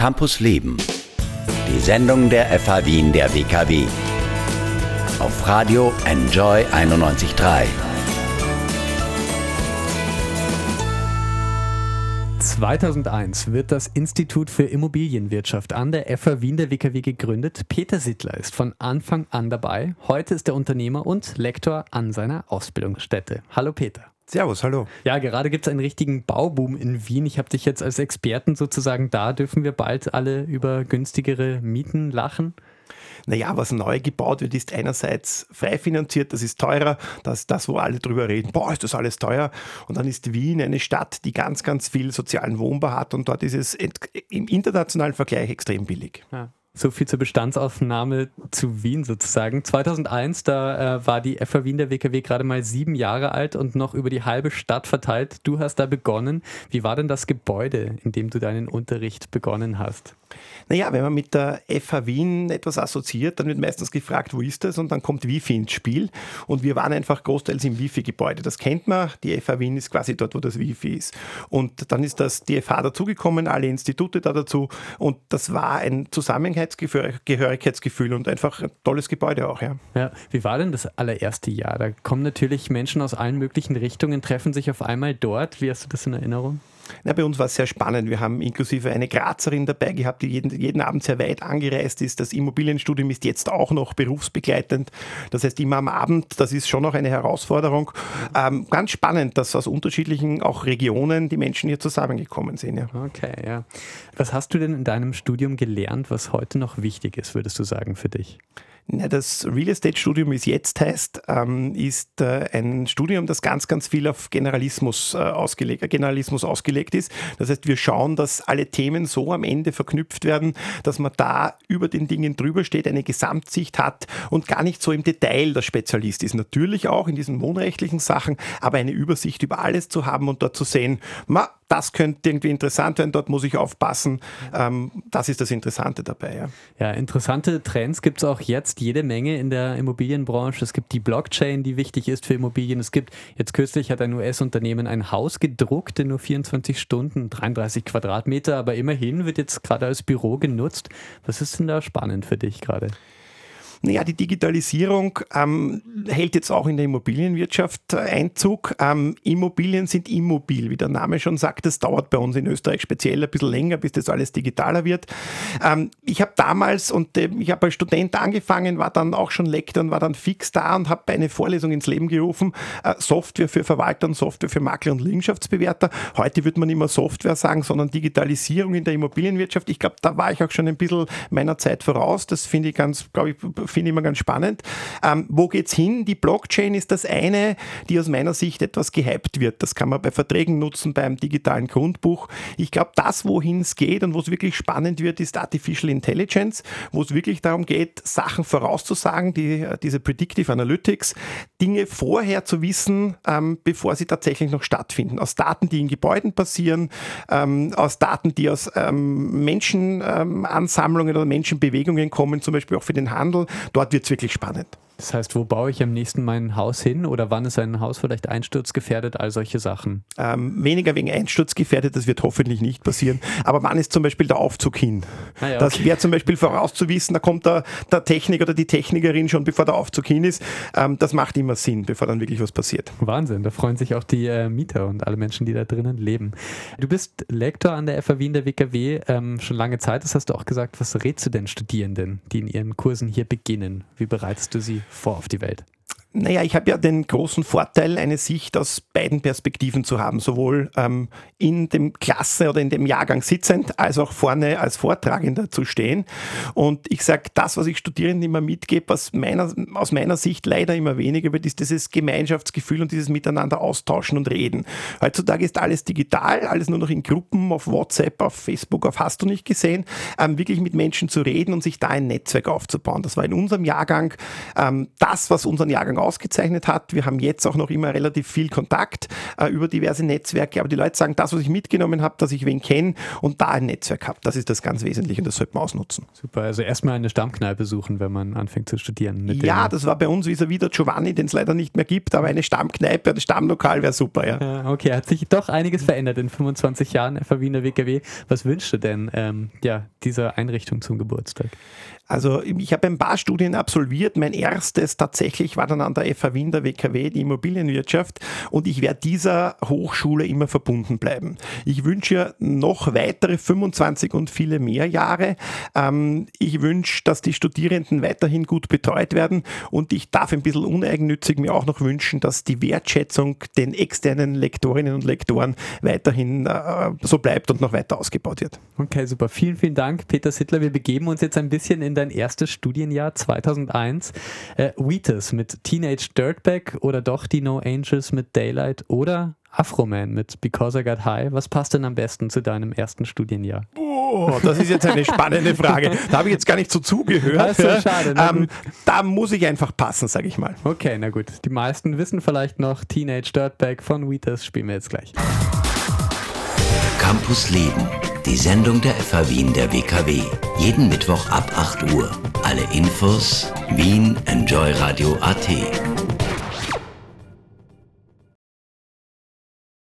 Campus Leben. Die Sendung der FH Wien der WKW. Auf Radio Enjoy 91.3. 2001 wird das Institut für Immobilienwirtschaft an der FH Wien der WKW gegründet. Peter Sittler ist von Anfang an dabei. Heute ist er Unternehmer und Lektor an seiner Ausbildungsstätte. Hallo Peter. Servus, hallo. Ja, gerade gibt es einen richtigen Bauboom in Wien. Ich habe dich jetzt als Experten sozusagen da. Dürfen wir bald alle über günstigere Mieten lachen? Naja, was neu gebaut wird, ist einerseits frei finanziert, das ist teurer, das ist das, wo alle drüber reden, boah, ist das alles teuer. Und dann ist Wien eine Stadt, die ganz, ganz viel sozialen Wohnbau hat und dort ist es im internationalen Vergleich extrem billig. Ja. So viel zur Bestandsaufnahme zu Wien sozusagen. 2001, da äh, war die FA Wien der WKW gerade mal sieben Jahre alt und noch über die halbe Stadt verteilt. Du hast da begonnen. Wie war denn das Gebäude, in dem du deinen Unterricht begonnen hast? Naja, wenn man mit der FH Wien etwas assoziiert, dann wird meistens gefragt, wo ist das? Und dann kommt Wifi ins Spiel. Und wir waren einfach großteils im Wifi-Gebäude. Das kennt man. Die FH Wien ist quasi dort, wo das Wifi ist. Und dann ist das DFH dazugekommen, alle Institute da dazu. Und das war ein Zusammengehörigkeitsgefühl und einfach ein tolles Gebäude auch. Ja. ja. Wie war denn das allererste Jahr? Da kommen natürlich Menschen aus allen möglichen Richtungen, treffen sich auf einmal dort. Wie hast du das in Erinnerung? Na, bei uns war es sehr spannend. Wir haben inklusive eine Grazerin dabei gehabt, die jeden, jeden Abend sehr weit angereist ist. Das Immobilienstudium ist jetzt auch noch berufsbegleitend. Das heißt, immer am Abend, das ist schon noch eine Herausforderung. Ähm, ganz spannend, dass aus unterschiedlichen auch Regionen die Menschen hier zusammengekommen sind. Ja. Okay, ja. Was hast du denn in deinem Studium gelernt, was heute noch wichtig ist, würdest du sagen, für dich? Das Real Estate Studium, wie es jetzt heißt, ähm, ist äh, ein Studium, das ganz, ganz viel auf Generalismus, äh, ausgelegt, Generalismus ausgelegt ist. Das heißt, wir schauen, dass alle Themen so am Ende verknüpft werden, dass man da über den Dingen drüber steht, eine Gesamtsicht hat und gar nicht so im Detail der Spezialist ist. Natürlich auch in diesen wohnrechtlichen Sachen, aber eine Übersicht über alles zu haben und dort zu sehen, ma, das könnte irgendwie interessant werden, dort muss ich aufpassen. Ähm, das ist das Interessante dabei. Ja, ja interessante Trends gibt es auch jetzt jede Menge in der Immobilienbranche. Es gibt die Blockchain, die wichtig ist für Immobilien. Es gibt, jetzt kürzlich hat ein US-Unternehmen ein Haus gedruckt in nur 24 Stunden, 33 Quadratmeter, aber immerhin wird jetzt gerade als Büro genutzt. Was ist denn da spannend für dich gerade? Naja, die Digitalisierung ähm, hält jetzt auch in der Immobilienwirtschaft Einzug. Ähm, Immobilien sind immobil, wie der Name schon sagt. Das dauert bei uns in Österreich speziell ein bisschen länger, bis das alles digitaler wird. Ähm, ich habe damals, und äh, ich habe als Student angefangen, war dann auch schon Lektor und war dann fix da und habe eine Vorlesung ins Leben gerufen. Äh, Software für Verwalter und Software für Makler und Liegenschaftsbewerter. Heute wird man immer Software sagen, sondern Digitalisierung in der Immobilienwirtschaft. Ich glaube, da war ich auch schon ein bisschen meiner Zeit voraus. Das finde ich ganz, glaube ich, finde ich immer ganz spannend. Ähm, wo geht's hin? Die Blockchain ist das eine, die aus meiner Sicht etwas gehypt wird. Das kann man bei Verträgen nutzen, beim digitalen Grundbuch. Ich glaube, das, wohin es geht und wo es wirklich spannend wird, ist Artificial Intelligence, wo es wirklich darum geht, Sachen vorauszusagen, die, diese Predictive Analytics, Dinge vorher zu wissen, ähm, bevor sie tatsächlich noch stattfinden. Aus Daten, die in Gebäuden passieren, ähm, aus Daten, die aus ähm, Menschenansammlungen oder Menschenbewegungen kommen, zum Beispiel auch für den Handel dort wird es wirklich spannend. Das heißt, wo baue ich am nächsten mein Haus hin oder wann ist ein Haus vielleicht einsturzgefährdet, all solche Sachen? Ähm, weniger wegen einsturzgefährdet, das wird hoffentlich nicht passieren. Aber wann ist zum Beispiel der Aufzug hin? Ja, okay. Das wäre zum Beispiel vorauszuwissen, da kommt der, der Techniker oder die Technikerin schon, bevor der Aufzug hin ist. Ähm, das macht immer Sinn, bevor dann wirklich was passiert. Wahnsinn, da freuen sich auch die äh, Mieter und alle Menschen, die da drinnen leben. Du bist Lektor an der FAW in der WKW ähm, schon lange Zeit, das hast du auch gesagt. Was rätst du denn Studierenden, die in ihren Kursen hier beginnen? Wie bereitest du sie vor auf die Welt? Naja, ich habe ja den großen Vorteil, eine Sicht aus beiden Perspektiven zu haben, sowohl ähm, in dem Klasse oder in dem Jahrgang sitzend, als auch vorne als Vortragender zu stehen. Und ich sage, das, was ich Studierenden immer mitgebe, was meiner, aus meiner Sicht leider immer weniger wird, ist dieses Gemeinschaftsgefühl und dieses Miteinander austauschen und reden. Heutzutage ist alles digital, alles nur noch in Gruppen, auf WhatsApp, auf Facebook, auf Hast du nicht gesehen, ähm, wirklich mit Menschen zu reden und sich da ein Netzwerk aufzubauen. Das war in unserem Jahrgang ähm, das, was unseren Jahrgang ausgezeichnet hat. Wir haben jetzt auch noch immer relativ viel Kontakt äh, über diverse Netzwerke, aber die Leute sagen, das, was ich mitgenommen habe, dass ich wen kenne und da ein Netzwerk habe, das ist das ganz Wesentliche und das sollte man ausnutzen. Super, also erstmal eine Stammkneipe suchen, wenn man anfängt zu studieren. ja, das war bei uns vis-à-vis der Giovanni, den es leider nicht mehr gibt, aber eine Stammkneipe, ein Stammlokal wäre super, ja. Okay, hat sich doch einiges verändert in 25 Jahren FAW in der WKW. Was wünschst du denn ähm, ja, dieser Einrichtung zum Geburtstag? Also ich habe ein paar Studien absolviert. Mein erstes tatsächlich war dann an der FH Wien, der WKW, die Immobilienwirtschaft. Und ich werde dieser Hochschule immer verbunden bleiben. Ich wünsche ja noch weitere 25 und viele mehr Jahre. Ähm, ich wünsche, dass die Studierenden weiterhin gut betreut werden. Und ich darf ein bisschen uneigennützig mir auch noch wünschen, dass die Wertschätzung den externen Lektorinnen und Lektoren weiterhin äh, so bleibt und noch weiter ausgebaut wird. Okay, super. Vielen, vielen Dank, Peter Sittler. Wir begeben uns jetzt ein bisschen in dein erstes Studienjahr 2001. Äh, Wheatus mit Teenage Dirtbag oder doch die No Angels mit Daylight oder Afroman mit Because I Got High. Was passt denn am besten zu deinem ersten Studienjahr? Oh, das ist jetzt eine spannende Frage. Da habe ich jetzt gar nicht so zugehört. Also, schade, ähm, da muss ich einfach passen, sage ich mal. Okay, na gut. Die meisten wissen vielleicht noch Teenage Dirtbag von Wheatus. Spielen wir jetzt gleich. Campus Leben, die Sendung der FH Wien der WKW. Jeden Mittwoch ab 8 Uhr. Alle Infos Wien Enjoy Radio AT.